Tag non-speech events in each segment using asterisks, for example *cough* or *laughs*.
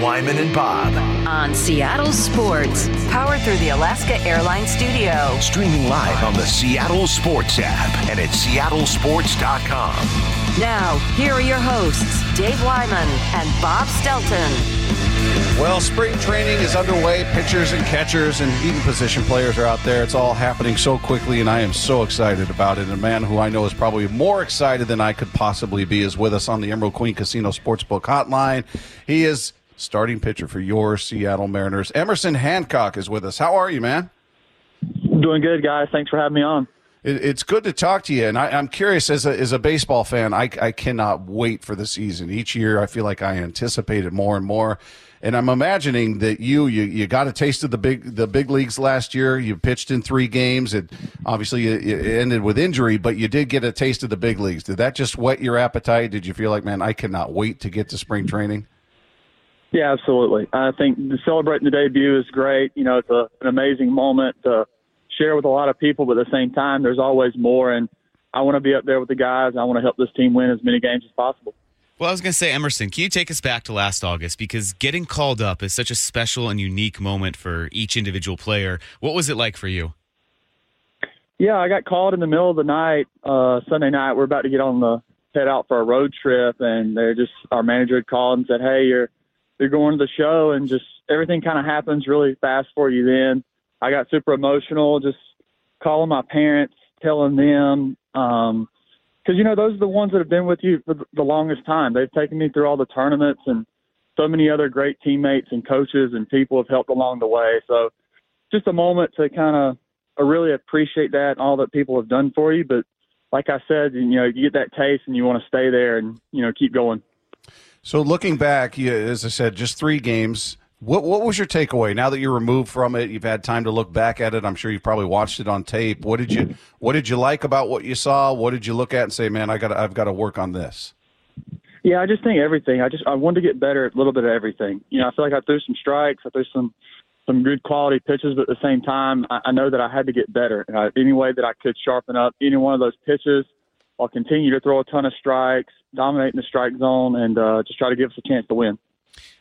Wyman and Bob. On Seattle Sports, powered through the Alaska Airlines Studio. Streaming live on the Seattle Sports app and at seattlesports.com. Now, here are your hosts, Dave Wyman and Bob Stelton. Well, spring training is underway. Pitchers and catchers and even position players are out there. It's all happening so quickly, and I am so excited about it. And a man who I know is probably more excited than I could possibly be is with us on the Emerald Queen Casino Sportsbook Hotline. He is starting pitcher for your Seattle Mariners. Emerson Hancock is with us. How are you, man? Doing good, guys. Thanks for having me on. It, it's good to talk to you, and I, am curious as a as a baseball fan. I, I cannot wait for the season. Each year, I feel like I anticipate it more and more. And I'm imagining that you you, you got a taste of the big the big leagues last year. You pitched in three games. It obviously it ended with injury, but you did get a taste of the big leagues. Did that just whet your appetite? Did you feel like, man, I cannot wait to get to spring training? Yeah, absolutely. I think celebrating the debut is great. You know, it's a, an amazing moment to share with a lot of people, but at the same time, there's always more. And I want to be up there with the guys. I want to help this team win as many games as possible. Well, I was going to say, Emerson, can you take us back to last August? Because getting called up is such a special and unique moment for each individual player. What was it like for you? Yeah, I got called in the middle of the night, uh, Sunday night. We're about to get on the head out for a road trip, and they're just our manager had called and said, "Hey, you're you're going to the show," and just everything kind of happens really fast for you. Then I got super emotional, just calling my parents, telling them. Um, because you know those are the ones that have been with you for the longest time. They've taken me through all the tournaments, and so many other great teammates and coaches and people have helped along the way. So, just a moment to kind of I really appreciate that and all that people have done for you. But like I said, you know, you get that taste and you want to stay there and you know keep going. So looking back, as I said, just three games. What what was your takeaway now that you're removed from it? You've had time to look back at it. I'm sure you've probably watched it on tape. What did you what did you like about what you saw? What did you look at and say, "Man, I got I've got to work on this." Yeah, I just think everything. I just I wanted to get better at a little bit of everything. You know, I feel like I threw some strikes, I threw some some good quality pitches, but at the same time, I, I know that I had to get better. Uh, any way that I could sharpen up any one of those pitches, I'll continue to throw a ton of strikes, dominate in the strike zone, and uh, just try to give us a chance to win.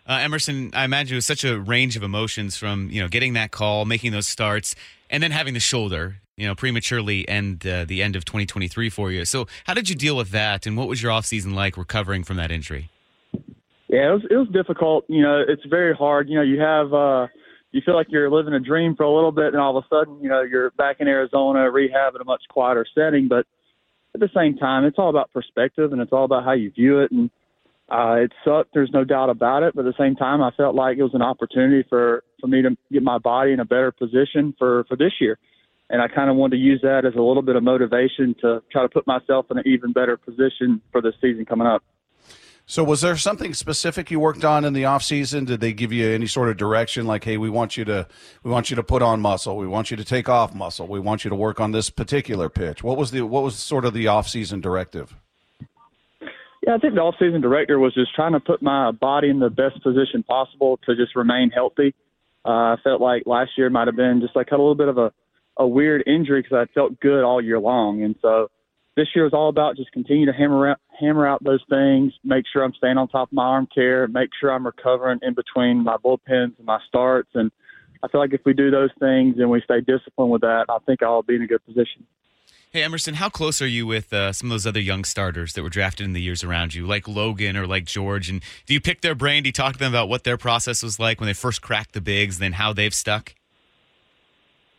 Uh, Emerson, I imagine it was such a range of emotions from you know getting that call, making those starts, and then having the shoulder, you know, prematurely end uh, the end of 2023 for you. So, how did you deal with that, and what was your offseason like recovering from that injury? Yeah, it was it was difficult. You know, it's very hard. You know, you have uh, you feel like you're living a dream for a little bit, and all of a sudden, you know, you're back in Arizona, rehab in a much quieter setting. But at the same time, it's all about perspective, and it's all about how you view it. And uh, it sucked. There's no doubt about it. But at the same time, I felt like it was an opportunity for, for me to get my body in a better position for, for this year. And I kind of wanted to use that as a little bit of motivation to try to put myself in an even better position for the season coming up. So, was there something specific you worked on in the off season? Did they give you any sort of direction, like, "Hey, we want you to, we want you to put on muscle. We want you to take off muscle. We want you to work on this particular pitch." What was the, what was sort of the off season directive? Yeah, I think the off-season director was just trying to put my body in the best position possible to just remain healthy. Uh, I felt like last year might have been just like had a little bit of a, a weird injury because I felt good all year long, and so this year was all about just continue to hammer out, hammer out those things, make sure I'm staying on top of my arm care, make sure I'm recovering in between my bullpens and my starts, and I feel like if we do those things and we stay disciplined with that, I think I'll be in a good position. Hey, Emerson, how close are you with uh, some of those other young starters that were drafted in the years around you, like Logan or like George? And do you pick their brain? Do you talk to them about what their process was like when they first cracked the bigs, then how they've stuck?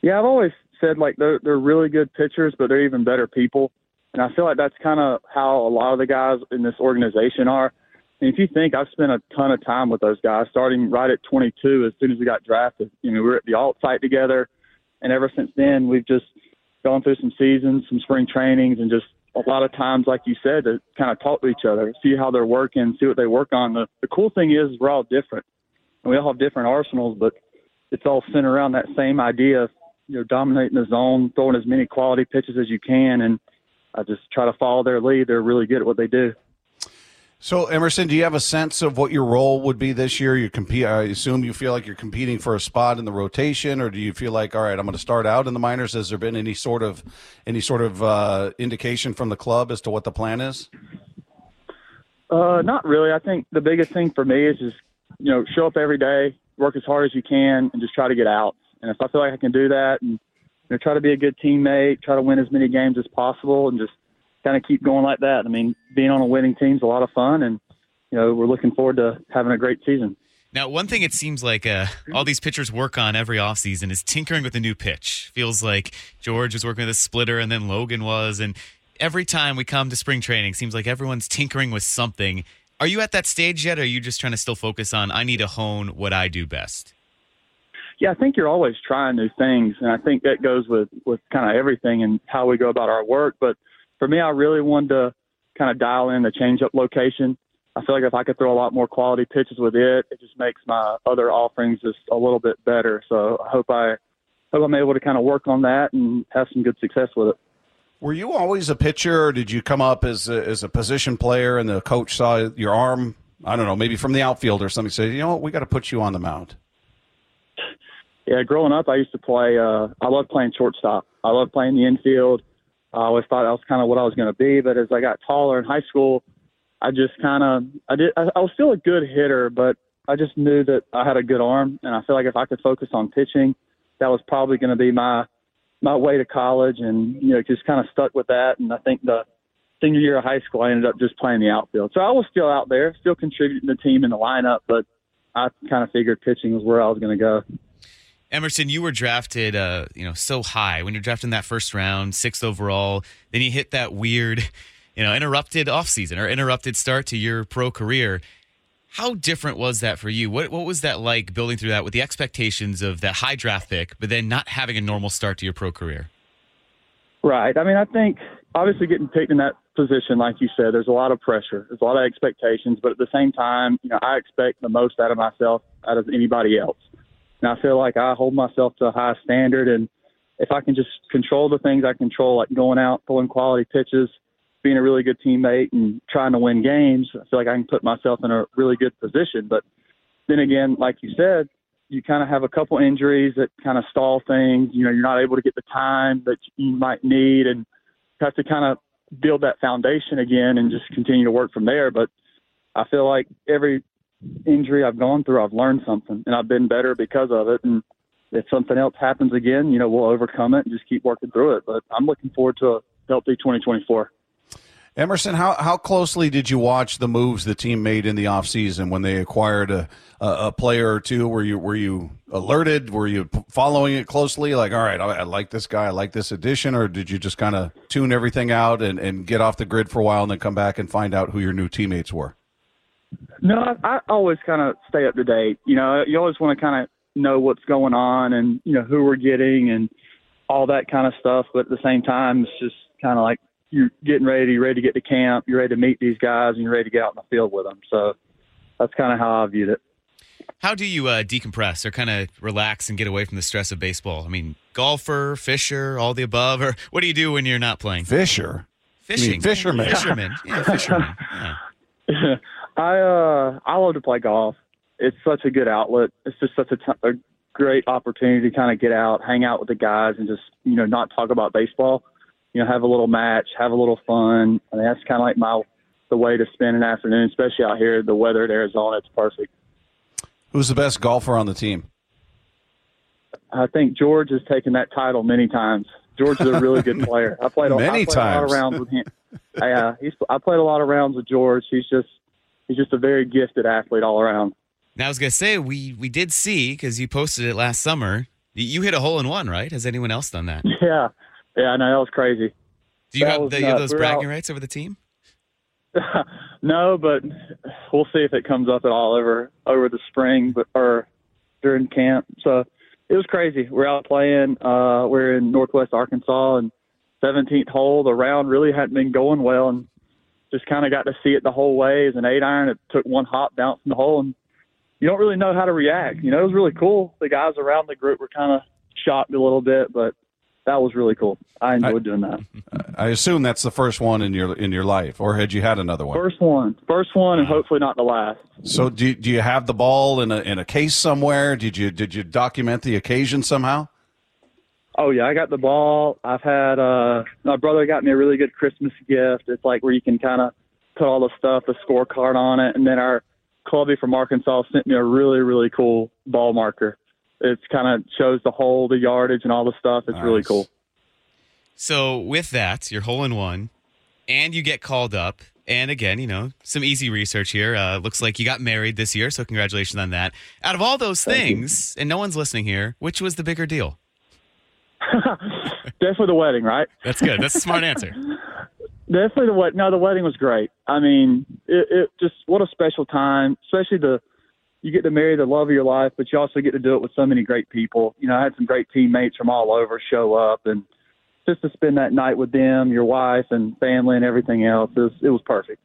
Yeah, I've always said like they're they're really good pitchers, but they're even better people, and I feel like that's kind of how a lot of the guys in this organization are. And if you think I've spent a ton of time with those guys, starting right at 22, as soon as we got drafted, you know, we were at the alt site together, and ever since then we've just gone through some seasons, some spring trainings, and just a lot of times, like you said, to kind of talk to each other, see how they're working, see what they work on. The, the cool thing is we're all different. And we all have different arsenals, but it's all centered around that same idea of you know dominating the zone, throwing as many quality pitches as you can, and I just try to follow their lead. They're really good at what they do. So, Emerson, do you have a sense of what your role would be this year? You compete. I assume you feel like you're competing for a spot in the rotation, or do you feel like, all right, I'm going to start out in the minors? Has there been any sort of any sort of uh, indication from the club as to what the plan is? Uh, not really. I think the biggest thing for me is just you know, show up every day, work as hard as you can, and just try to get out. And if I feel like I can do that, and know, try to be a good teammate, try to win as many games as possible, and just kind of keep going like that. I mean, being on a winning team is a lot of fun, and you know, we're looking forward to having a great season. Now, one thing it seems like uh, all these pitchers work on every offseason is tinkering with a new pitch. Feels like George was working with a splitter and then Logan was. And every time we come to spring training, seems like everyone's tinkering with something. Are you at that stage yet? Or are you just trying to still focus on, I need to hone what I do best? Yeah, I think you're always trying new things. And I think that goes with, with kind of everything and how we go about our work. But for me, I really wanted to kind of dial in the changeup location. I feel like if I could throw a lot more quality pitches with it, it just makes my other offerings just a little bit better. So I hope I hope I'm able to kind of work on that and have some good success with it. Were you always a pitcher, or did you come up as a, as a position player and the coach saw your arm? I don't know, maybe from the outfield or something. Said, you know what, we got to put you on the mound. Yeah, growing up, I used to play. Uh, I loved playing shortstop. I loved playing the infield. I always thought that was kind of what I was going to be. But as I got taller in high school, I just kind of I did I, I was still a good hitter, but I just knew that I had a good arm, and I feel like if I could focus on pitching, that was probably going to be my my way to college, and you know just kind of stuck with that. And I think the senior year of high school, I ended up just playing the outfield. So I was still out there, still contributing to the team in the lineup, but I kind of figured pitching was where I was going to go. Emerson, you were drafted, uh, you know, so high when you're drafted in that first round, sixth overall. Then you hit that weird you know, interrupted offseason or interrupted start to your pro career. How different was that for you? What what was that like building through that with the expectations of that high draft pick, but then not having a normal start to your pro career? Right. I mean, I think obviously getting picked in that position, like you said, there's a lot of pressure, there's a lot of expectations, but at the same time, you know, I expect the most out of myself out of anybody else, and I feel like I hold myself to a high standard, and if I can just control the things I control, like going out, pulling quality pitches, being a really good teammate and trying to win games, I feel like I can put myself in a really good position. But then again, like you said, you kind of have a couple injuries that kind of stall things. You know, you're not able to get the time that you might need, and have to kind of build that foundation again and just continue to work from there. But I feel like every injury I've gone through, I've learned something, and I've been better because of it. And if something else happens again, you know, we'll overcome it and just keep working through it. But I'm looking forward to a healthy 2024. Emerson, how, how closely did you watch the moves the team made in the offseason when they acquired a, a, a, player or two? Were you were you alerted? Were you following it closely? Like, all right, I, I like this guy, I like this addition, or did you just kind of tune everything out and, and get off the grid for a while and then come back and find out who your new teammates were? No, I, I always kind of stay up to date. You know, you always want to kind of know what's going on and you know who we're getting and all that kind of stuff. But at the same time, it's just kind of like you're getting ready, you're ready to get to camp, you're ready to meet these guys, and you're ready to get out in the field with them. So that's kind of how I viewed it. How do you uh, decompress or kind of relax and get away from the stress of baseball? I mean, golfer, fisher, all the above, or what do you do when you're not playing? Fisher, fishing, fisherman, fisherman, yeah, fisherman. *laughs* Yeah. *laughs* I uh, I love to play golf. It's such a good outlet. It's just such a, t- a great opportunity to kind of get out, hang out with the guys, and just you know not talk about baseball you know, have a little match, have a little fun. I mean, that's kind of like my the way to spend an afternoon, especially out here. The weather in Arizona, it's perfect. Who's the best golfer on the team? I think George has taken that title many times. George is a really good player. I played, *laughs* many I played times. a lot of rounds with him. *laughs* I, uh, he's, I played a lot of rounds with George. He's just he's just a very gifted athlete all around. Now I was gonna say we we did see because you posted it last summer. You hit a hole in one, right? Has anyone else done that? *laughs* Yeah, yeah, I know that was crazy. Do you have, the, you have those were bragging out- rights over the team? *laughs* no, but we'll see if it comes up at all over over the spring, but or during camp. So it was crazy. We're out playing. Uh, we're in Northwest Arkansas, and 17th hole. The round really hadn't been going well, and just kind of got to see it the whole way. As an eight iron, it took one hop, bounced in the hole, and you don't really know how to react. You know, it was really cool. The guys around the group were kind of shocked a little bit, but that was really cool. I enjoyed doing that. I assume that's the first one in your in your life, or had you had another one? First one, first one, and hopefully not the last. So do do you have the ball in a in a case somewhere? Did you did you document the occasion somehow? Oh yeah, I got the ball. I've had uh my brother got me a really good Christmas gift. It's like where you can kind of put all the stuff, the scorecard on it, and then our Clubby from Arkansas sent me a really, really cool ball marker. It's kind of shows the hole, the yardage, and all the stuff. It's really cool. So with that, you're hole in one, and you get called up. And again, you know, some easy research here. Uh, looks like you got married this year, so congratulations on that. Out of all those Thank you. things, and no one's listening here, which was the bigger deal? *laughs* Definitely the wedding, right? That's good. That's a smart answer. *laughs* Definitely the wedding. No, the wedding was great. I mean, it, it just what a special time, especially the you get to marry the love of your life, but you also get to do it with so many great people. You know, I had some great teammates from all over show up, and just to spend that night with them, your wife and family, and everything else, it was, it was perfect.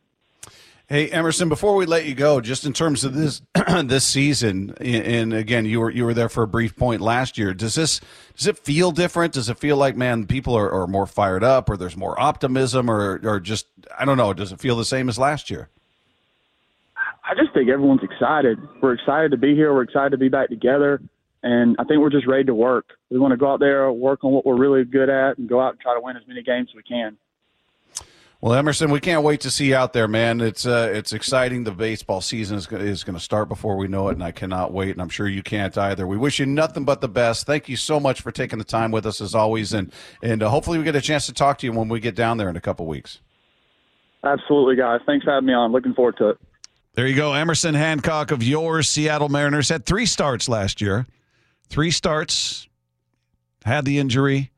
Hey Emerson, before we let you go, just in terms of this *clears throat* this season, and again, you were you were there for a brief point last year. Does this does it feel different? Does it feel like man, people are, are more fired up, or there's more optimism, or or just I don't know? Does it feel the same as last year? I just think everyone's excited. We're excited to be here. We're excited to be back together. And I think we're just ready to work. We want to go out there, work on what we're really good at, and go out and try to win as many games as we can. Well, Emerson, we can't wait to see you out there, man. It's uh, it's exciting. The baseball season is, is going to start before we know it, and I cannot wait. And I'm sure you can't either. We wish you nothing but the best. Thank you so much for taking the time with us as always, and and uh, hopefully we get a chance to talk to you when we get down there in a couple weeks. Absolutely, guys. Thanks for having me on. Looking forward to it. There you go. Emerson Hancock of your Seattle Mariners had three starts last year. Three starts, had the injury.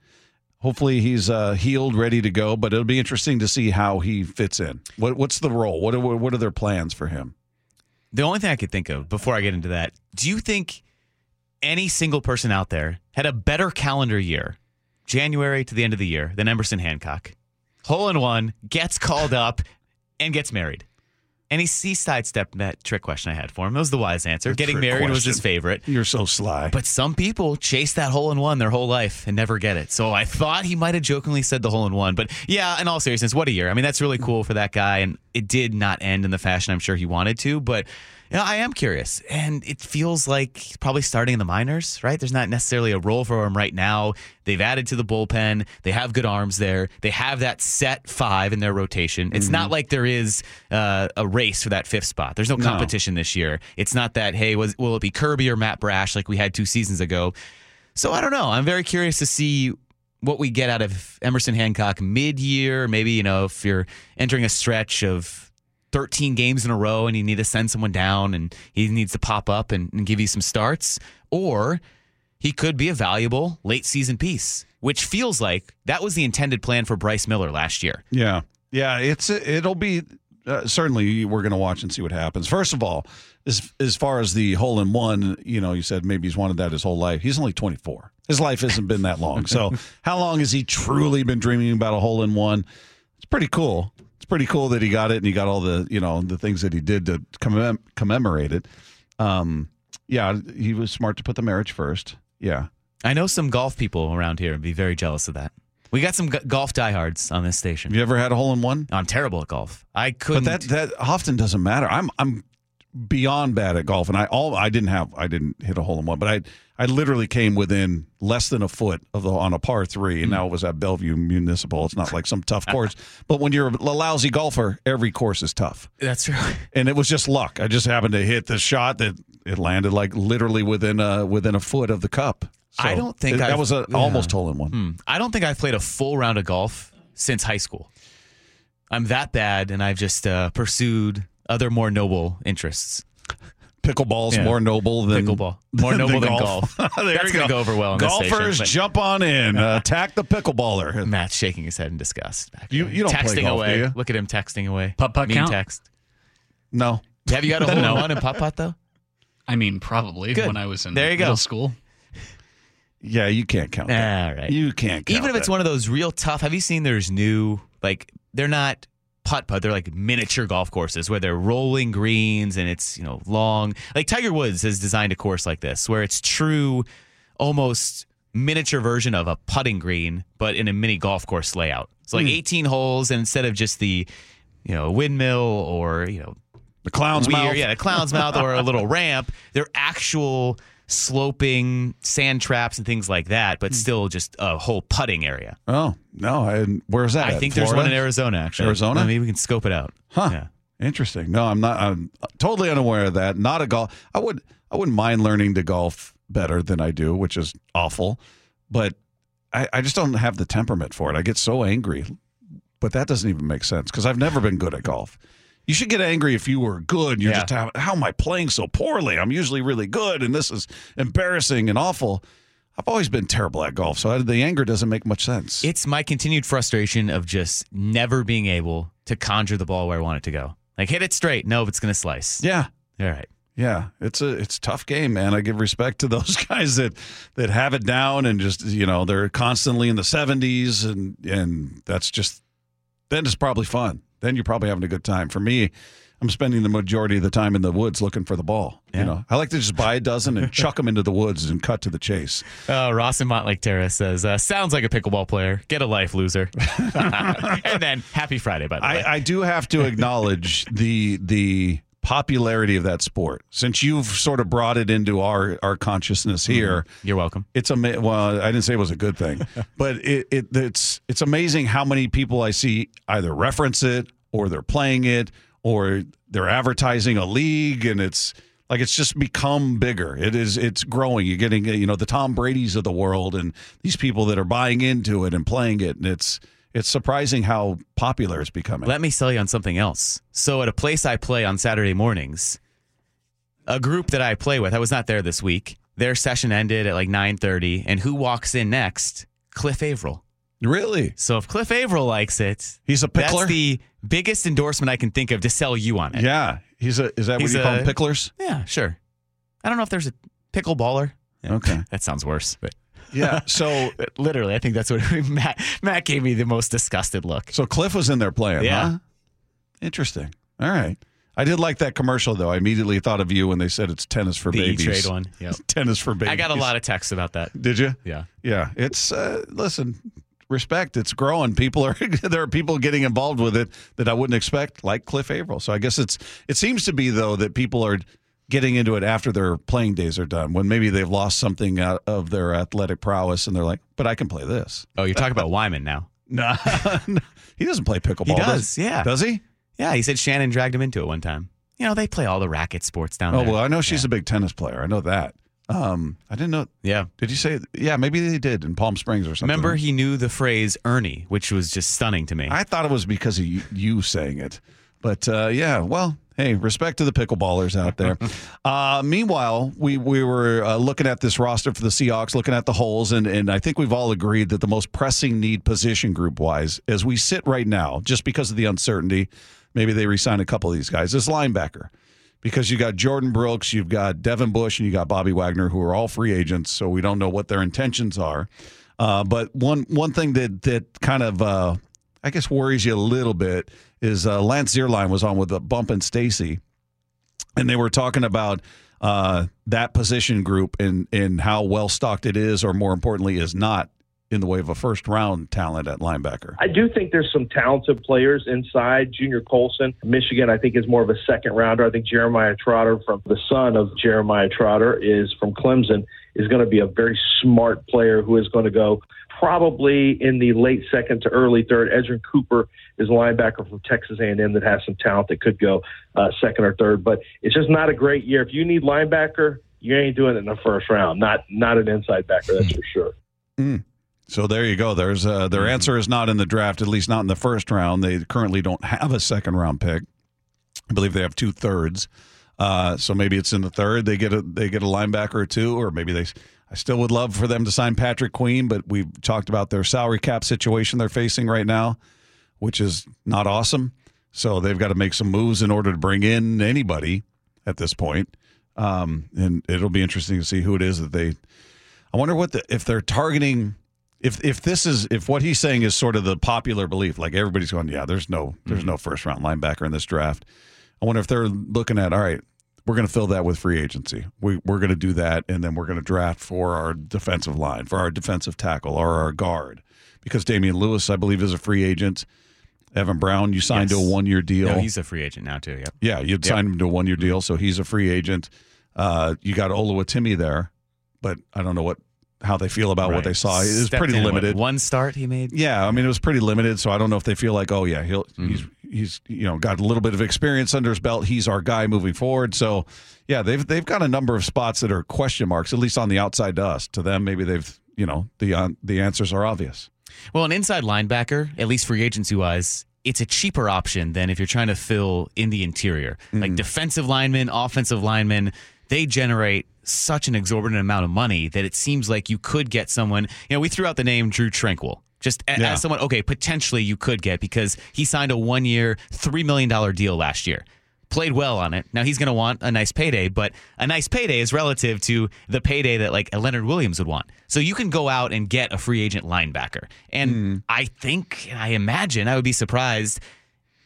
Hopefully he's uh, healed, ready to go. But it'll be interesting to see how he fits in. What, what's the role? What are, what are their plans for him? The only thing I could think of before I get into that, do you think any single person out there had a better calendar year, January to the end of the year, than Emerson Hancock? Hole in one, gets called up, and gets married. And he, he sidestepped that trick question I had for him. That was the wise answer. Getting married was his favorite. You're so sly. But some people chase that hole in one their whole life and never get it. So I thought he might have jokingly said the hole in one. But yeah, in all seriousness, what a year. I mean, that's really cool for that guy. And it did not end in the fashion I'm sure he wanted to. But you know, I am curious. And it feels like probably starting in the minors, right? There's not necessarily a role for him right now. They've added to the bullpen. They have good arms there. They have that set five in their rotation. It's not like there is uh, a race for that fifth spot. There's no competition this year. It's not that, hey, was, will it be Kirby or Matt Brash like we had two seasons ago? So I don't know. I'm very curious to see what we get out of Emerson Hancock mid year. Maybe, you know, if you're entering a stretch of 13 games in a row and you need to send someone down and he needs to pop up and, and give you some starts, or he could be a valuable late season piece, which feels like that was the intended plan for Bryce Miller last year. Yeah, yeah. It's it'll be uh, certainly we're going to watch and see what happens. First of all, as as far as the hole in one, you know, you said maybe he's wanted that his whole life. He's only 24. His life hasn't been that long. So *laughs* how long has he truly been dreaming about a hole in one? It's pretty cool. Pretty cool that he got it and he got all the you know the things that he did to commem- commemorate it. Um, yeah, he was smart to put the marriage first. Yeah. I know some golf people around here would be very jealous of that. We got some g- golf diehards on this station. Have you ever had a hole in one? I'm terrible at golf. I couldn't. that that often doesn't matter. I'm I'm beyond bad at golf, and I all I didn't have I didn't hit a hole in one, but I I literally came within less than a foot of the on a par three, and now it was at Bellevue Municipal. It's not *laughs* like some tough course, but when you're a lousy golfer, every course is tough, That's right. and it was just luck. I just happened to hit the shot that it landed like literally within a within a foot of the cup. I don't think it- that was a yeah. almost hole in one. Hmm. I don't think I've played a full round of golf since high school. I'm that bad, and I've just uh, pursued other more noble interests. Pickleball's Yeah. more noble than Pickleball. *laughs* More noble than golf. *laughs* there That's you gonna go. go over well on this Golfers, station, jump on in. *laughs* Uh, attack the pickleballer. Matt's shaking his head in disgust. Back You- there. you don't play golf, away. do you? Look at him texting away. Putt-putt mean count? text. No. Have you got a hole in one in putt putt though? I mean, probably Good. when I was in There you go. middle school. Yeah, you can't count that. All right. You can't count Even if it's one of those real tough. Have you seen? There's new like they're not putt putt. They're like miniature golf courses where they're rolling greens and it's you know long. Like Tiger Woods has designed a course like this where it's true, almost miniature version of a putting green, but in a mini golf course layout. So Hmm. like 18 holes, and instead of just the you know windmill or you know the clown's weird, mouth. yeah, a clown's mouth or a little *laughs* ramp. They're actual sloping sand traps and things like that, Hmm. but still just a whole putting area. Oh no! I, where's that? I at? think there's Florida? one in Arizona, actually. Arizona? Maybe we can scope it out. Huh. Yeah. Interesting. No, I'm not. I'm totally unaware of that. Not a golf. I would. I wouldn't mind learning to golf better than I do, which is awful. But I, I just don't have the temperament for it. I get so angry. But that doesn't even make sense because I've never been good at golf. You should get angry if you were good. You're Yeah. just how, how am I playing so poorly? I'm usually really good, and this is embarrassing and awful. I've always been terrible at golf, so I, the anger doesn't make much sense. It's my continued frustration of just never being able to conjure the ball where I want it to go. Like hit it straight. No, it's going to slice. yeah, All right. Yeah, it's a it's a tough game, man. I give respect to *laughs* those guys that that have it down and just you know they're constantly in the seventies and and that's just then it's probably fun. Then you're probably having a good time. For me, I'm spending the majority of the time in the woods looking for the ball. Yeah. You know, I like to just buy a dozen and chuck them into the woods and cut to the chase. Uh, Ross in Mountlake Terrace says, uh, "Sounds like a pickleball player. Get a life, loser." *laughs* and then Happy Friday, by the way. I, I do have to acknowledge the the popularity of that sport since you've sort of brought it into our our consciousness mm-hmm. here. You're welcome. It's ama- well, I didn't say it was a good thing, *laughs* but it, it it's it's amazing how many people I see either reference it or they're playing it or they're advertising a league and it's like it's just become bigger. It is it's growing. You're getting you know the Tom Brady's of the world and these people that are buying into it and playing it and it's it's surprising how popular it's becoming. Let me sell you on something else. So, at a place I play on Saturday mornings, a group that I play with, I was not there this week. Their session ended at like 9:30, and who walks in next? Cliff Avril. really? So if Cliff Avril likes it, He's a pickler? That's the biggest endorsement I can think of to sell you on it. Yeah, he's a is that He's what you call a- them picklers? Yeah, sure. I don't know if there's a pickleballer. Yeah, Okay. *laughs* that sounds worse, but Yeah. *laughs* So literally, I think that's what *laughs* Matt Matt gave me the most disgusted look. So Cliff was in there playing. Yeah. huh? Interesting. All right. I did like that commercial though. I immediately thought of you when they said it's tennis for The babies. E-Trade one. *laughs* Yep. tennis for babies. I got a lot of texts about that. Did you? Yeah. Yeah. It's uh, listen. Respect. It's growing. People are there are people getting involved with it that I wouldn't expect, like Cliff Avril. So I guess it's it seems to be though that people are getting into it after their playing days are done, when maybe they've lost something out of their athletic prowess, and they're like, "But I can play this." Oh, you're talking about Wyman now. *laughs* No, he doesn't play pickleball. He does, yeah. Does he? Yeah, he said Shannon dragged him into it one time. You know, they play all the racket sports down Oh there. Oh, well, I know she's a big tennis player. I know that. Um, I didn't know. Yeah. Did you say? Yeah, maybe they did in Palm Springs or something. Remember, he knew the phrase Ernie, which was just stunning to me. I thought it was because of you, you saying it, but uh, yeah. Well, hey, respect to the pickleballers out there. *laughs* uh, meanwhile, we we were uh, looking at this roster for the Seahawks, looking at the holes, and and I think we've all agreed that the most pressing need position group wise, as we sit right now, just because of the uncertainty, maybe they resign a couple of these guys, is linebacker. Because you got Jordyn Brooks, you've got Devin Bush, and you got Bobby Wagner, who are all free agents, so we don't know what their intentions are. Uh, but one one thing that that kind of uh, I guess worries you a little bit is uh, Lance Zierlein was on with the Bump and Stacy, and they were talking about uh, that position group and and how well stocked it is, or more importantly, is not in the way of a first round talent at linebacker. I do think there's some talented players inside. Junior Colson, Michigan, I think is more of a second rounder. I think Jeremiah Trotter, from the son of Jeremiah Trotter, is from Clemson, is going to be a very smart player who is going to go probably in the late second to early third. Edrin Cooper is a linebacker from Texas A&M that has some talent that could go uh, second or third. But it's just not a great year. If you need linebacker, you ain't doing it in the first round. Not not an inside backer, that's for sure. So there you go. There's uh, their answer is not in the draft, at least not in the first round. They currently don't have a second round pick. I believe they have two thirds. Uh, so maybe it's in the third. They get a they get a linebacker or two, or maybe they. I still would love for them to sign Patrick Queen, but we've talked about their salary cap situation they're facing right now, which is not awesome. So they've got to make some moves in order to bring in anybody at this point. Um, and it'll be interesting to see who it is that they. I wonder what the if they're targeting if if this is if what he's saying is sort of the popular belief, like everybody's going, yeah, there's no there's no first round linebacker in this draft. I wonder if they're looking at all right, we're going to fill that with free agency. We we're going to do that, and then we're going to draft for our defensive line, for our defensive tackle, or our guard, because Damien Lewis, I believe, is a free agent. Evan Brown, you signed Yes. to a one year deal. No, he's a free agent now too. Yep. Yeah, you'd Yep. sign him to a one year deal, so he's a free agent. Uh, you got Oluwatimi there, but I don't know what how they feel about what they saw. It was Stepped pretty limited. one start he made. Yeah, I mean it was pretty limited, so I don't know if they feel like, oh yeah, he'll he's he's you know got a little bit of experience under his belt. He's our guy moving forward. So yeah, they've they've got a number of spots that are question marks, at least on the outside to us. To them, maybe they've you know the uh, the answers are obvious. Well, an inside linebacker, at least free agency wise, it's a cheaper option than if you're trying to fill in the interior. Like defensive linemen, offensive linemen, they generate such an exorbitant amount of money that it seems like you could get someone. You know, we threw out the name Drew Tranquill. Just a- Yeah. as someone, okay, potentially you could get because he signed a one year, $3 million deal last year. Played well on it. Now he's going to want a nice payday, but a nice payday is relative to the payday that like a Leonard Williams would want. So you can go out and get a free agent linebacker. And hmm. I think, I imagine, I would be surprised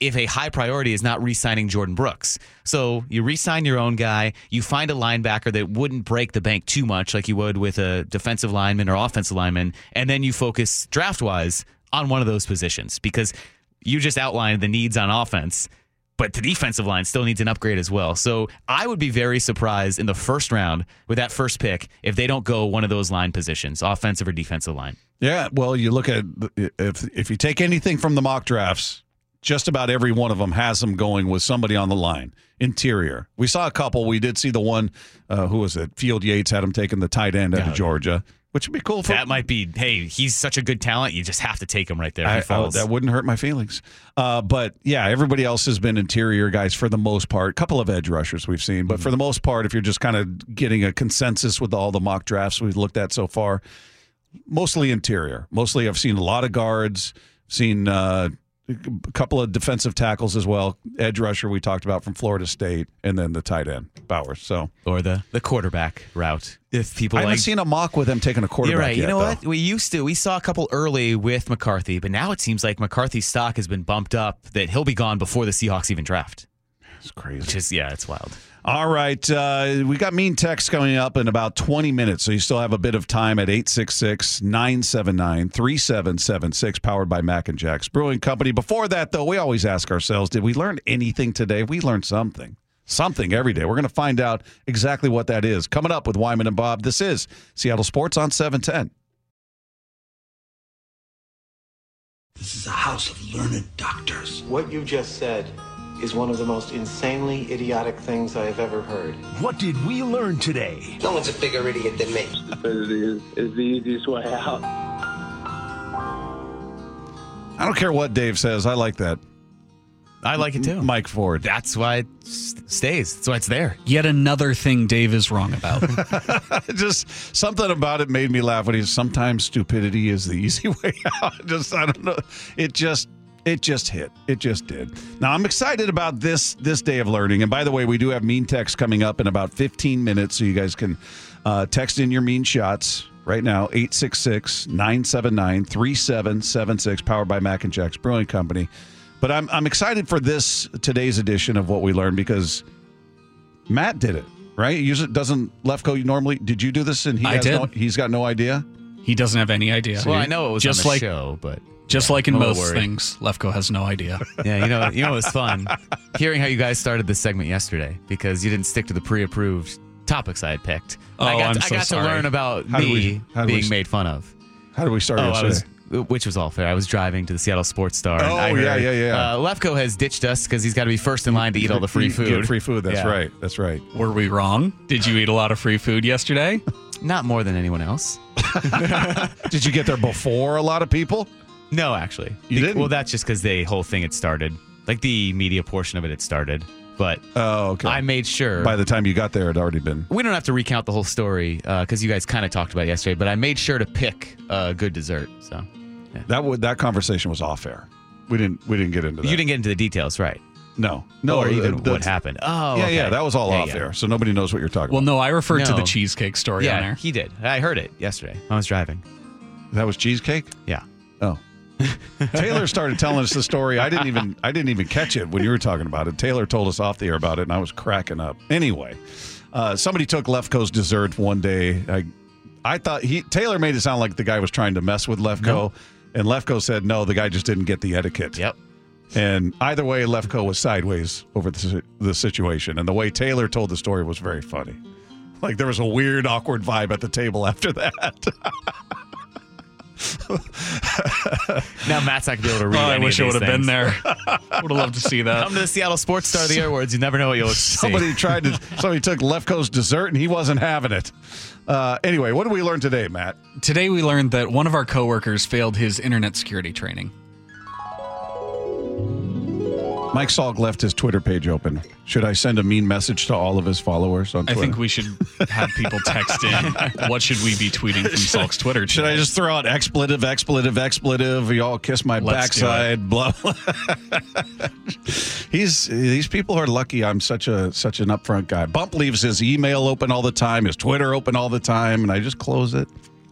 if a high priority is not re-signing Jordyn Brooks. So you re-sign your own guy, you find a linebacker that wouldn't break the bank too much like you would with a defensive lineman or offensive lineman, and then you focus draft-wise on one of those positions because you just outlined the needs on offense. But the defensive line still needs an upgrade as well. So I would be very surprised in the first round with that first pick if they don't go one of those line positions, offensive or defensive line. Yeah, well, you look at if if you take anything from the mock drafts, just about every one of them has them going with somebody on the line. Interior, we saw a couple. We did see the one. Uh, who was it? Field Yates had him taking the tight end out Yeah. of Georgia, which would be cool. For, That might be, hey, he's such a good talent. You just have to take him right there. I- falls. that wouldn't hurt my feelings. Uh, but yeah, everybody else has been interior guys for the most part. A couple of edge rushers we've seen, but for the most part, if you're just kind of getting a consensus with all the mock drafts we've looked at so far, mostly interior. Mostly, I've seen a lot of guards, seen uh, a couple of defensive tackles as well. Edge rusher we talked about from Florida State, and then the tight end Bowers. So or the the quarterback route. If people I haven't like, seen a mock with him taking a quarterback. you're right. Yet, you know though. what? We used to. We saw a couple early with McCarthy, but now it seems like McCarthy's stock has been bumped up. That he'll be gone before the Seahawks even draft. It's crazy. Which is yeah, it's wild. All right. Uh, we got mean text coming up in about 20 minutes. So you still have a bit of time at 866 979 3776, powered by Mac and Jack's Brewing Company. Before that, though, we always ask ourselves did we learn anything today? We learned something. Something every day. We're going to find out exactly what that is. Coming up with Wyman and Bob. This is Seattle Sports on 710. This is a house of learned doctors. What you just said is one of the most insanely idiotic things I have ever heard. What did we learn today? No one's a bigger idiot than me. Stupidity is, is the easiest way out. I don't care what Dave says. I like that. I like it too. Mike Ford. That's why it stays. That's why it's there. Yet another thing Dave is wrong about. *laughs* just something about it made me laugh when he's sometimes stupidity is the easy *laughs* way out. Just I don't know. It just it just hit. It just did. Now I'm excited about this this day of learning. And by the way, we do have mean text coming up in about 15 minutes, so you guys can uh, text in your mean shots right now 866-979-3776 powered by Mac and Jack's Brewing Company. But I'm I'm excited for this today's edition of what we learned because Matt did it, right? Usually doesn't Lefko normally. Did you do this? And he I has did. No, he's got no idea. he doesn't have any idea. Well, I know it was just on the like show, but just like in I'm a little most worried. things, Lefko has no idea. *laughs* Yeah, you know, you know, it was fun hearing how you guys started this segment yesterday because you didn't stick to the pre-approved topics I had picked. I Oh, got, I'm to, so I got sorry. to learn about How me we- how did we being made fun of. How did we start Oh, I yesterday? was, which was all fair. I was driving to the Seattle Sports Star. and Oh, I heard, yeah, yeah, yeah. Uh, Lefko has ditched us because he's got to be first in line to eat all the free food. Get free food. That's Yeah. right. That's right. Were we wrong? Did you eat a lot of free food yesterday? Not more than anyone else. *laughs* Did you get there before a lot of people? No, actually, You Be- didn't? Well, that's just because the whole thing had started. Like the media portion of it had started, but Oh, okay. I made sure. By the time you got there, it had already been. we don't have to recount the whole story uh, because you guys kind of talked about it yesterday. But I made sure to pick a good dessert. So That would that conversation was off air. We didn't we didn't get into that. you didn't get into the details, right? No, no, or even the- the- what happened. Oh, yeah, okay. yeah. That was all Yeah, off yeah. air, so nobody knows what you're talking Well, about. no, I referred to No. the cheesecake story on Yeah, there. he did. I heard it yesterday. I was driving. That was cheesecake. Yeah. Oh. *laughs* Taylor started telling us the story. I didn't even I didn't even catch it when you were talking about it. Taylor told us off the air about it, and I was cracking up. Anyway, uh, somebody took Lefko's dessert one day. I I thought he Taylor made it sound like the guy was trying to mess with Lefko, No. and Lefko said no, the guy just didn't get the etiquette. Yep. And either way, Lefko was sideways over the, the situation, and the way Taylor told the story was very funny. Like there was a weird, awkward vibe at the table after that. *laughs* *laughs* Now Matt's not gonna be able to read. Oh, I any wish of I would have been there. *laughs* would have loved to see that. Come to the Seattle Sports Star of the Year Awards. You never know what you'll see. Somebody tried to. *laughs* Somebody took Lefko's dessert and he wasn't having it. Uh, anyway, what did we learn today, Matt? Today we learned that one of our coworkers failed his internet security training. Mike Salk left his Twitter page open. Should I send a mean message to all of his followers on Twitter? I think we should have people text in. *laughs* What should we be tweeting from Salk's Twitter? Should I just throw out expletive, expletive, expletive? Y'all kiss my Let's backside. Blah. *laughs* He's these people are lucky. I'm such a such an upfront guy. Bump leaves his email open all the time, his Twitter open all the time, and I just close it.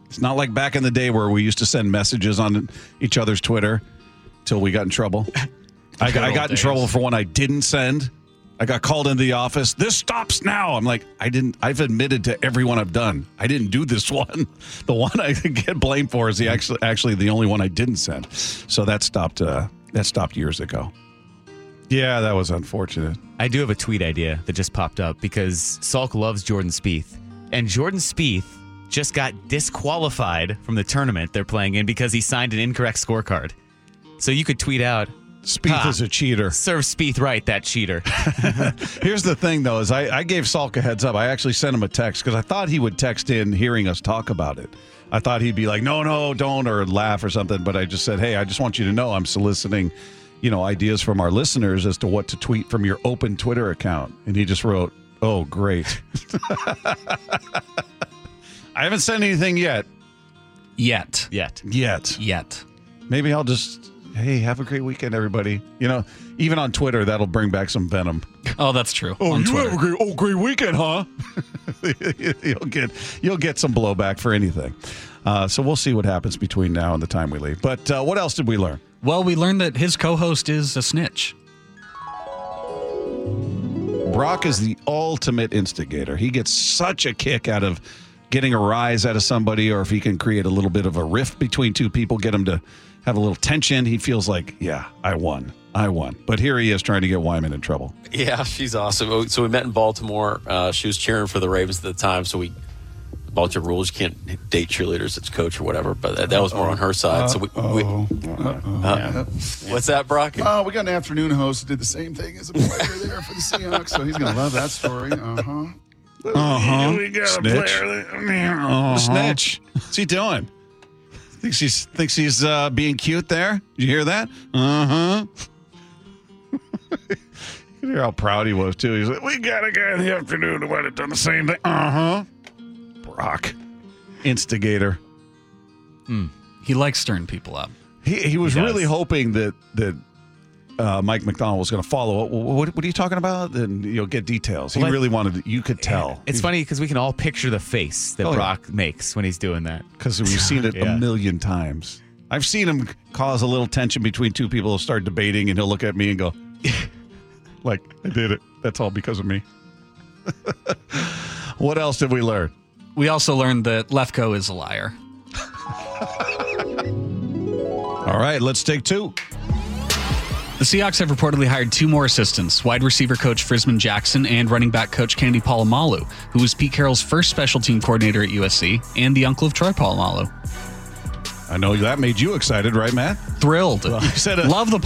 It's not like back in the day where we used to send messages on each other's Twitter till we got in trouble. *laughs* I, got- I got in trouble for one I didn't send. I got called into the office. This stops now. I'm like, I didn't. I've admitted to everyone I've done. I didn't do this *laughs* one. The one I *laughs* get blamed for is the actually actually the only one I didn't send. So that stopped. Uh, that stopped years ago. Yeah, that was unfortunate. I do have a tweet idea that just popped up because Salk loves Jordan Spieth, and Jordan Spieth just got disqualified from the tournament they're playing in because he signed an incorrect scorecard. So you could tweet out, Spieth Ha. is a cheater. "Serve Spieth right, that cheater." *laughs* *laughs* Here's the thing, though, is I, I gave Salk a heads up. I actually sent him a text because I thought he would text in hearing us talk about it. I thought he'd be like, no, no, don't, or laugh or something. But I just said, hey, I just want you to know I'm soliciting, you know, ideas from our listeners as to what to tweet from your open Twitter account. And he just wrote, oh, great. *laughs* I haven't sent anything yet. Yet. Yet. Yet. Yet. Maybe I'll just, hey, have a great weekend, everybody. You know, even on Twitter, that'll bring back some venom. Oh, that's true. Oh, on you Twitter. have a great, oh, great weekend, huh? *laughs* you'll get you'll get some blowback for anything. Uh, so we'll see what happens between now and the time we leave. But uh, what else did we learn? Well, we learned that his co-host is a snitch. Brock is the ultimate instigator. He gets such a kick out of getting a rise out of somebody, or if he can create a little bit of a rift between two people, get them to have a little tension. He feels like, yeah, I won. I won. But here he is trying to get Wyman in trouble. Yeah, she's awesome. Oh, So we met in Baltimore. Uh, she was cheering for the Ravens at the time. So we, Baltimore rules, you can't date cheerleaders. It's coach or whatever. But that, that was more on her side. so we, we uh, what's that, Brock? Oh, we got an afternoon host who did the same thing as a player there for the Seahawks, so he's going to love that story. Uh huh. Uh huh. We got a Snitch. player that- Uh-huh. Snitch. What's he doing? Thinks he's thinks he's uh, being cute there. Did you hear that? Uh huh. *laughs* you can hear how proud he was too. He's like, "We got a guy in the afternoon who might have done the same thing." Uh huh. Brock, instigator. He likes stirring people up. He he was He really hoping that that. Uh, Mike Macdonald was going to follow up. What, what are you talking about? And you'll get details. He Well, really wanted. To, you could tell. It's funny because we can all picture the face that Oh, yeah. Brock makes when he's doing that. because we've seen it *laughs* Yeah. a million times. I've seen him cause a little tension between two people who start debating, and he'll look at me and go, *laughs* "Like I did it. That's all because of me." *laughs* what else did we learn? We also learned that Lefko is a liar. All right, let's take two. The Seahawks have reportedly hired two more assistants wide receiver coach Frisman Jackson and running back coach Kennedy Polamalu, who was Pete Carroll's first special team coordinator at USC and the uncle of Troy Polamalu. I know that made you excited, right, Matt? Thrilled. said a- Love the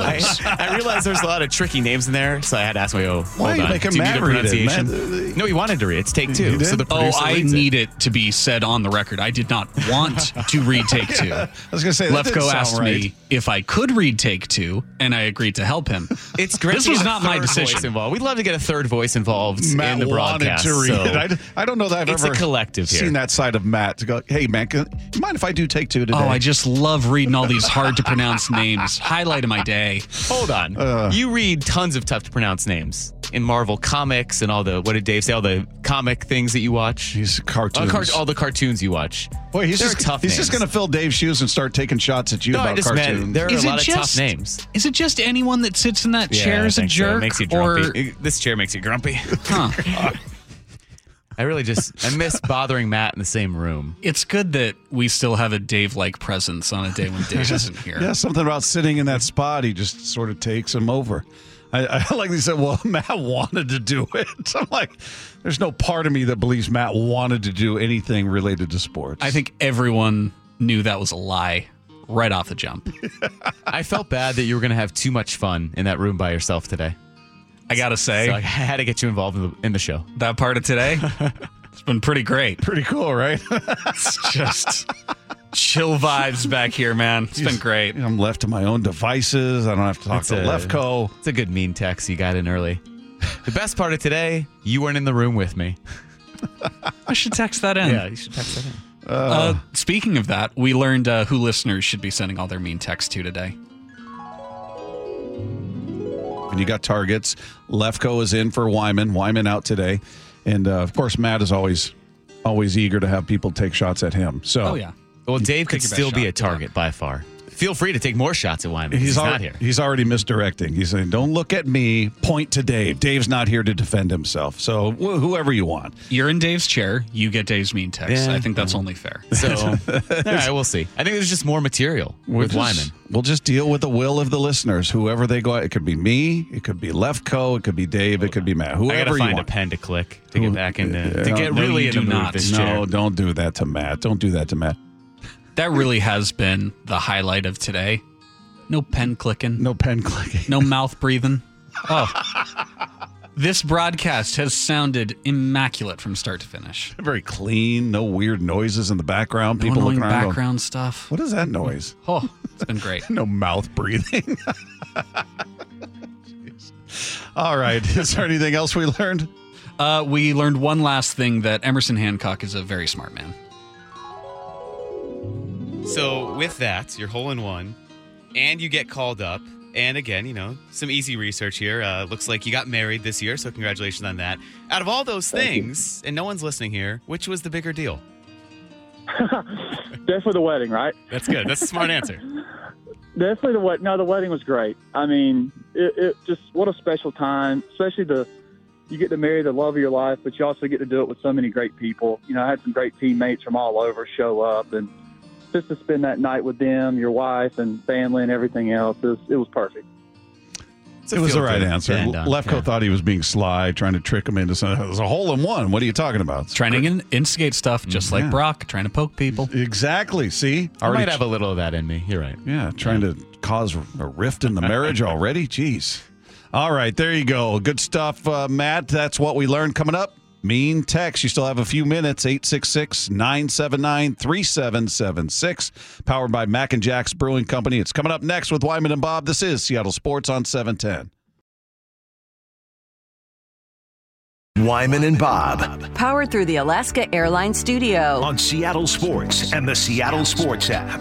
I, *laughs* I realized there's a lot of tricky names in there, so I had to ask my oh, Why hold are you on. Do you Matt need a read pronunciation? Matt, no, he wanted to read. It's take two. You did? So the Oh, I need it. to be said on the record. I did not want to read *laughs* take two. I was going to say that Lefko asked right. me if I could read take two, and I agreed to help him. *laughs* It's great. This to was not my third decision. Involved. We'd love to get a third voice involved Matt in the broadcast. wanted to read so- it. I, I don't know that I've It's a ever collective here. seen that side of Matt to go, "Hey, man, can, you mind if I do take two today?" Oh, I just love reading all these hard to pronounce names. Highlight of my day. Hold on. Uh. you read tons of tough to pronounce names in Marvel comics and all the what did Dave say? All the comic things that you watch. He's All, cartoons. cart- all the cartoons you watch. Boy, he's They're just tough He's just going to fill Dave's shoes and start taking shots at you No, I about just cartoons. meant there are Is a it lot of tough names. Is it just anyone that sits in that Yeah, chair is a think so. It jerk? makes you or grumpy. It- this chair makes you grumpy. huh? *laughs* I really just I miss bothering Matt in the same room. It's good that we still have a Dave-like presence on a day when Dave isn't *laughs* here. Yeah, something about sitting in that spot. He just sort of takes him over. I, I *laughs* like they said, well, *laughs* Matt wanted to do it. I'm like, there's no part of me that believes Matt wanted to do anything related to sports. I think everyone knew that was a lie right off the jump. I felt bad that you were going to have too much fun in that room by yourself today. I gotta say, So I had to get you involved in the, in the show. that part of today, *laughs* it's been pretty great. Pretty cool, right? It's just chill vibes back here, man. It's been great. I'm left to my own devices. I don't have to talk It's to a- Lefko. It's a good mean text you got in early. The best part of today, you weren't in the room with me. *laughs* I should text that in. Yeah, you should text that in. Uh, speaking of that, we learned uh, who listeners should be sending all their mean texts to today. And you got targets. Lefko is in for Wyman. Wyman out today, and uh, of course Matt is always always eager to have people take shots at him. So Oh yeah, Well, Dave could your best still be a target by far. Feel free to take more shots at Wyman. He's, He's, already, not here. He's already misdirecting. He's saying, "Don't look at me. Point to Dave. Dave's not here to defend himself. So wh- whoever you want." you're in Dave's chair. You get Dave's mean text. Yeah. I think that's only fair. So, *laughs* all right, we'll see. I think there's just more material with We'll Wyman. just- We'll just deal with the will of the listeners. Whoever they go, it could be me, it could be Lefko, it could be Dave, it could be Matt. I Whoever gotta you find a pen to click to get back into to get No, really you in do the not. of this chair. No, don't do that to Matt. Don't do that to Matt. That really has been the highlight of today. No pen clicking. No pen clicking. No mouth breathing. Oh. this broadcast has sounded immaculate from start to finish. Very clean. No weird noises in the background. No People looking around. going, background stuff. what is that noise? Oh, it's been great. *laughs* no mouth breathing. *laughs* All right. Is there anything else we learned? Uh, we learned one last thing that Emerson Hancock is a very smart man. So with that, you're hole in one, and you get called up. And again, you know, some easy research here. Uh, looks like you got married this year, so congratulations on that. Out of all those things, and no one's listening here, which was the bigger deal? *laughs* Definitely the wedding, right? That's good. That's a smart answer. *laughs* Definitely the wedding. No, the wedding was great. I mean, it, it just what a special time, especially the you get to marry the love of your life, but you also get to do it with so many great people. You know, I had some great teammates from all over show up, and just to spend that night with them, your wife and family and everything else, it was, it was perfect. It was the right answer. to. Lefko Yeah. thought he was being sly, trying to trick him into something. It was a hole in one. What are you talking about? Trying to instigate stuff just like Yeah. Brock, trying to poke people. Exactly. See? I might have a little of that in me. You're right. Yeah, trying to cause a rift in the *laughs* marriage already. Jeez. All right, there you go. Good stuff, uh, Matt. That's what we learned coming up. Mean text. You still have a few minutes. 866 979 3776. Powered by Mac and Jack's Brewing Company. It's coming up next with Wyman and Bob. This is Seattle Sports on 710. Wyman and Bob Powered through the Alaska Airlines Studio. on Seattle Sports and the Seattle Sports app.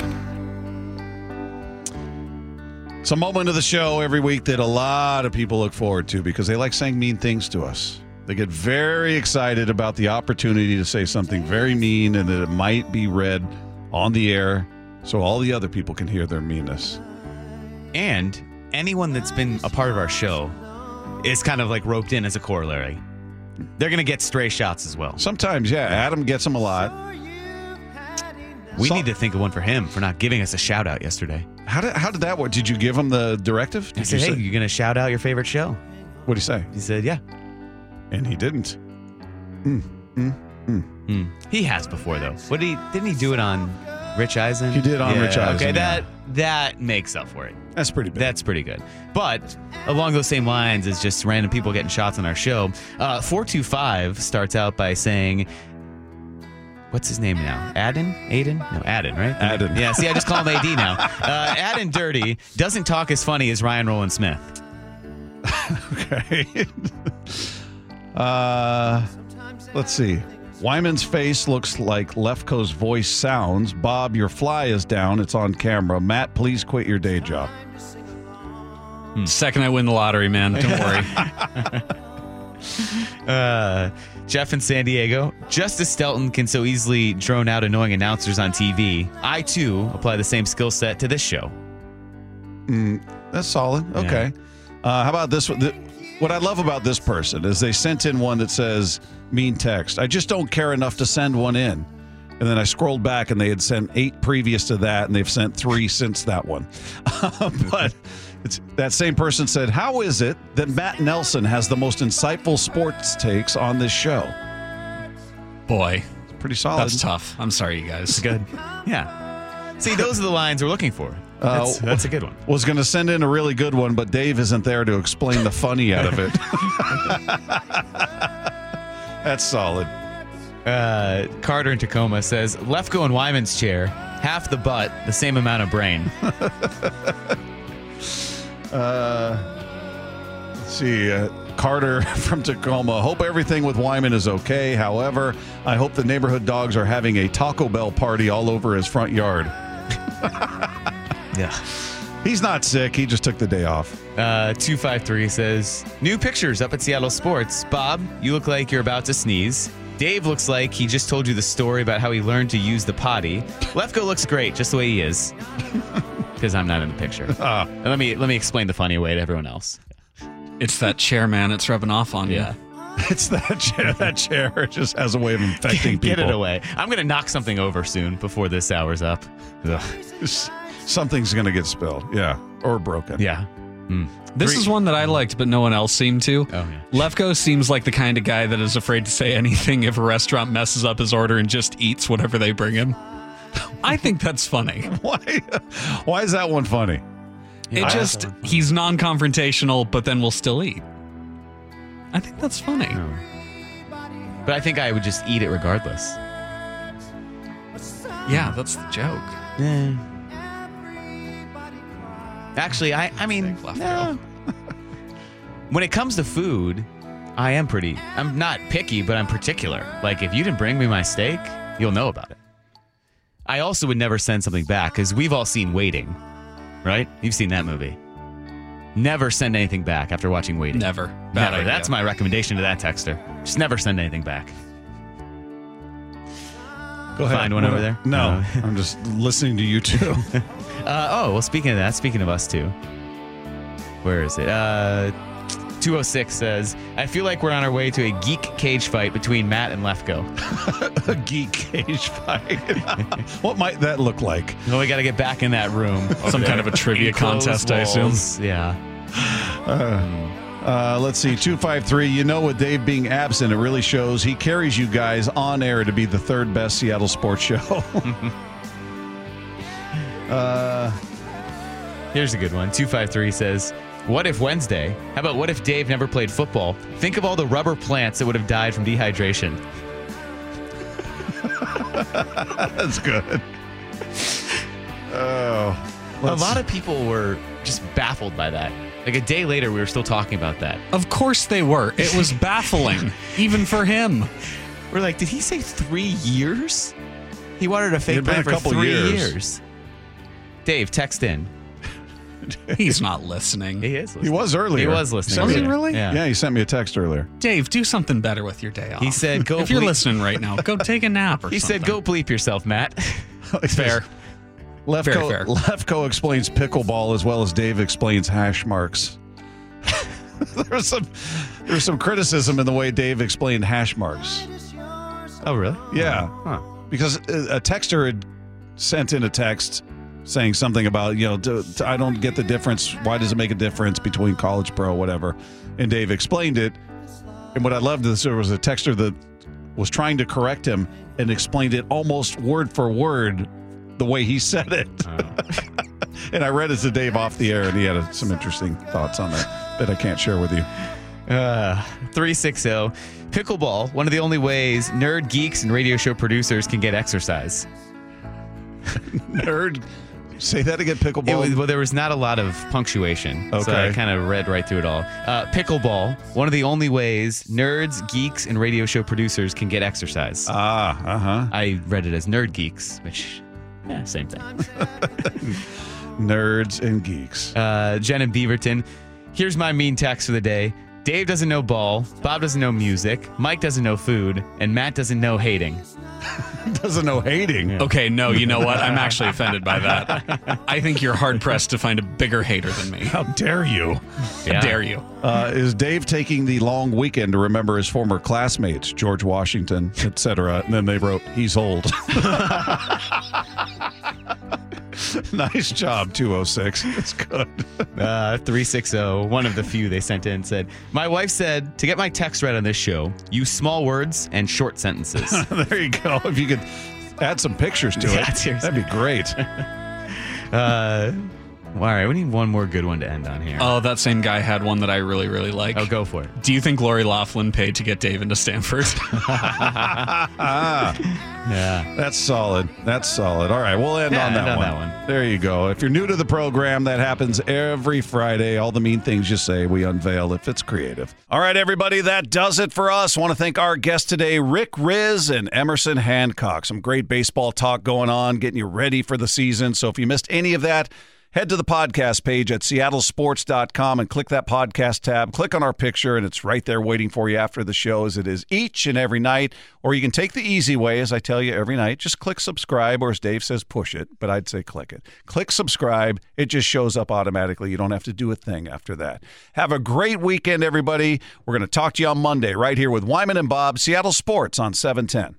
It's a moment of the show every week that a lot of people look forward to because they like saying mean things to us. They get very excited about the opportunity to say something very mean and that it might be read on the air so all the other people can hear their meanness. And anyone that's been a part of our show is kind of like roped in as a corollary. They're going to get stray shots as well. Sometimes, yeah, Adam gets them a lot. We So- need to think of one for him for not giving us a shout out yesterday. How did how did that work? Did you give him the directive? I Did said, you hey, say- you going to shout out your favorite show? what did he say? He said, yeah. And he didn't. Mm, Hmm. He has before though. What did he? Didn't he do it on Rich Eisen? He did on Rich Eisen, Okay, yeah. that that makes up for it. That's pretty big. That's pretty good. But along those same lines as just random people getting shots on our show, uh, 425 starts out by saying, What's his name now? Adden? Aiden? No, Adden, right? Adden. Yeah, see, I just call him AD now. *laughs* Uh, Adden Durde doesn't talk as funny as Ryan Rowland-Smith. *laughs* Okay. *laughs* uh, let's see. Wyman's face looks like Lefko's voice sounds. Bob, your fly is down. It's on camera. Matt, please quit your day job. Second I win the lottery, man. Don't *laughs* worry. *laughs* Uh, Jeff in San Diego. Just as Stelton can so easily drone out annoying announcers on TV, I too apply the same skill set to this show. Mm, that's solid. Okay. Uh, how about this one? What I love about this person is they sent in one that says mean text. I just don't care enough to send one in. And then I scrolled back and they had sent eight previous to that, and they've sent three since that one. *laughs* but it's, that same person said, How is it that Matt Nelson has the most insightful sports takes on this show? Boy, It's Pretty solid. that's tough. I'm sorry, you guys. It's Good. Yeah. See, those are the lines we're looking for. That's, Uh, that's a good one. Was going to send in a really good one, but Dave isn't there to explain the funny out of it. *laughs* That's solid. Uh, Carter in Tacoma says Lefko and Wyman's chair, half the butt, the same amount of brain. *laughs* Uh, let's see. Uh, Carter *laughs* from Tacoma. Hope everything with Wyman is okay. However, I hope the neighborhood dogs are having a Taco Bell party all over his front yard. Yeah. He's not sick. He just took the day off. Uh, 253 says New pictures up at Seattle Sports. Bob, you look like you're about to sneeze. Dave looks like he just told you the story about how he learned to use the potty. Lefko looks great just the way he is. *laughs* Because I'm not in the picture. And let me let me explain the funny way to everyone else. It's that chair, man. It's rubbing off on Yeah. you. *laughs* It's that chair. That chair just has a way of infecting Get people. it away. I'm gonna knock something over soon before this hour's up. Ugh. Something's going to get spilled. Yeah. Or broken. Yeah. Hmm. This is one that I liked, but no one else seemed to. Oh, yeah. Lefko seems like the kind of guy that is afraid to say *laughs* anything if a restaurant messes up his order and just eats whatever they bring him. *laughs* I think that's funny. *laughs* Why? Why is that one funny? It I- just he's non-confrontational, but then we'll still eat. I think that's funny. Oh. But I think I would just eat it regardless. Yeah, that's the joke. Actually, I I mean, no. *laughs* when it comes to food, I am pretty. I'm not picky, but I'm particular. Like if you didn't bring me my steak, you'll know about it. I also would never send something back because we've all seen Waiting, right? You've seen that movie. Never send anything back after watching Waiting. Never. Bad Never. idea. That's my recommendation to that texter. Just never send anything back. Go ahead. Find one over there? No, No. I'm just listening to you two. *laughs* Uh, oh, well, speaking of that, speaking of us too, where is it? Uh, 206 says, I feel like we're on our way to a geek cage fight between Matt and Lefko. *laughs* a geek cage fight. *laughs* what might that look like? Well, we got to get back in that room. *laughs* Some kind of a trivia Enclosed contest, I assume. walls. Yeah. Uh, let's see, 253. You know, with Dave being absent, it really shows he carries you guys on air to be the third best Seattle sports show. Uh, Here's a good one. 253 says, What if Wednesday? How about what if Dave never played football? Think of all the rubber plants that would have died from dehydration. *laughs* that's good. Oh. A lot of people were just baffled by that. Like a day later, we were still talking about that. Of course they were. It was *laughs* baffling, even for him. We're like, did he say three years? He wanted a fake It'd been plan a for couple three years. years. Dave, text in. *laughs* He's not listening. He is. Listening. He was earlier. He was listening. Was he really? Yeah. Yeah, he sent me a text earlier. Dave, do something better with your day off. He said, "Go." if you're listening right now, go take a nap or *laughs* He something. said, "Go bleep yourself, Matt." *laughs* Fair. Lefko, Very fair. Lefko explains pickleball as well as Dave explains hash marks. there's some there's some criticism in the way Dave explained hash marks. oh, really? Yeah, Huh. because a a texter had sent in a text saying something about you know to, to- I don't get the difference. Why does it make a difference between college pro whatever? And Dave explained it. And what I loved is there was a texter that was trying to correct him and explained it almost word for word the way he said it. *laughs* and I read it to Dave off the air, and he had uh, some interesting thoughts on that that I can't share with you. Uh, 360. Pickleball, one of the only ways nerd geeks and radio show producers can get exercise. *laughs* Nerd, say that again. Pickleball. was, well, there was not a lot of punctuation. So Okay. I kind of read right through it all. Uh, pickleball, one of the only ways nerds, geeks, and radio show producers can get exercise. ah, uh huh. I read it as nerd geeks, which, yeah, same thing. *laughs* Nerds and geeks. Uh, Jen and Beaverton. Here's my mean text for the day. Dave doesn't know ball, Bob doesn't know music, Mike doesn't know food, and Matt doesn't know hating. *laughs* Doesn't know hating. Okay, no, you know what? I'm actually offended by that. I think you're hard pressed to find a bigger hater than me. How dare you? How dare you? Uh, is Dave taking the long weekend to remember his former classmates, George Washington, etc.? And then they wrote, "He's old." *laughs* *laughs* nice job, two hundred six. *laughs* That's good. *laughs* Uh, 360, one of the few they sent in, said, My wife said to get my text read on this show, use small words and short sentences. there you go. If you could add some pictures to Yeah, it. seriously. That'd be great. Uh, all right, we need one more good one to end on here. Oh, that same guy had one that I really, really like. Oh, go for it. Do you think Lori Loughlin paid to get Dave into Stanford? *laughs* *laughs* Yeah. That's solid. That's solid. All right, we'll end Yeah, on, that, end on one. that one. There you go. If you're new to the program, that happens every Friday. All the mean things you say, we unveil if it's creative. All right, everybody, that does it for us. want to thank our guests today, Rick Rizzs and Emerson Hancock. Some great baseball talk going on, getting you ready for the season. So if you missed any of that, Head to the podcast page at seattlesports.com and click that podcast tab. Click on our picture, and it's right there waiting for you after the show, as it is each and every night. Or you can take the easy way, as I tell you every night. Just click subscribe, or as Dave says, push it, but I'd say click it. Click subscribe. It just shows up automatically. You don't have to do a thing after that. Have a great weekend, everybody. We're going to talk to you on Monday right here with Wyman and Bob, Seattle Sports on 710.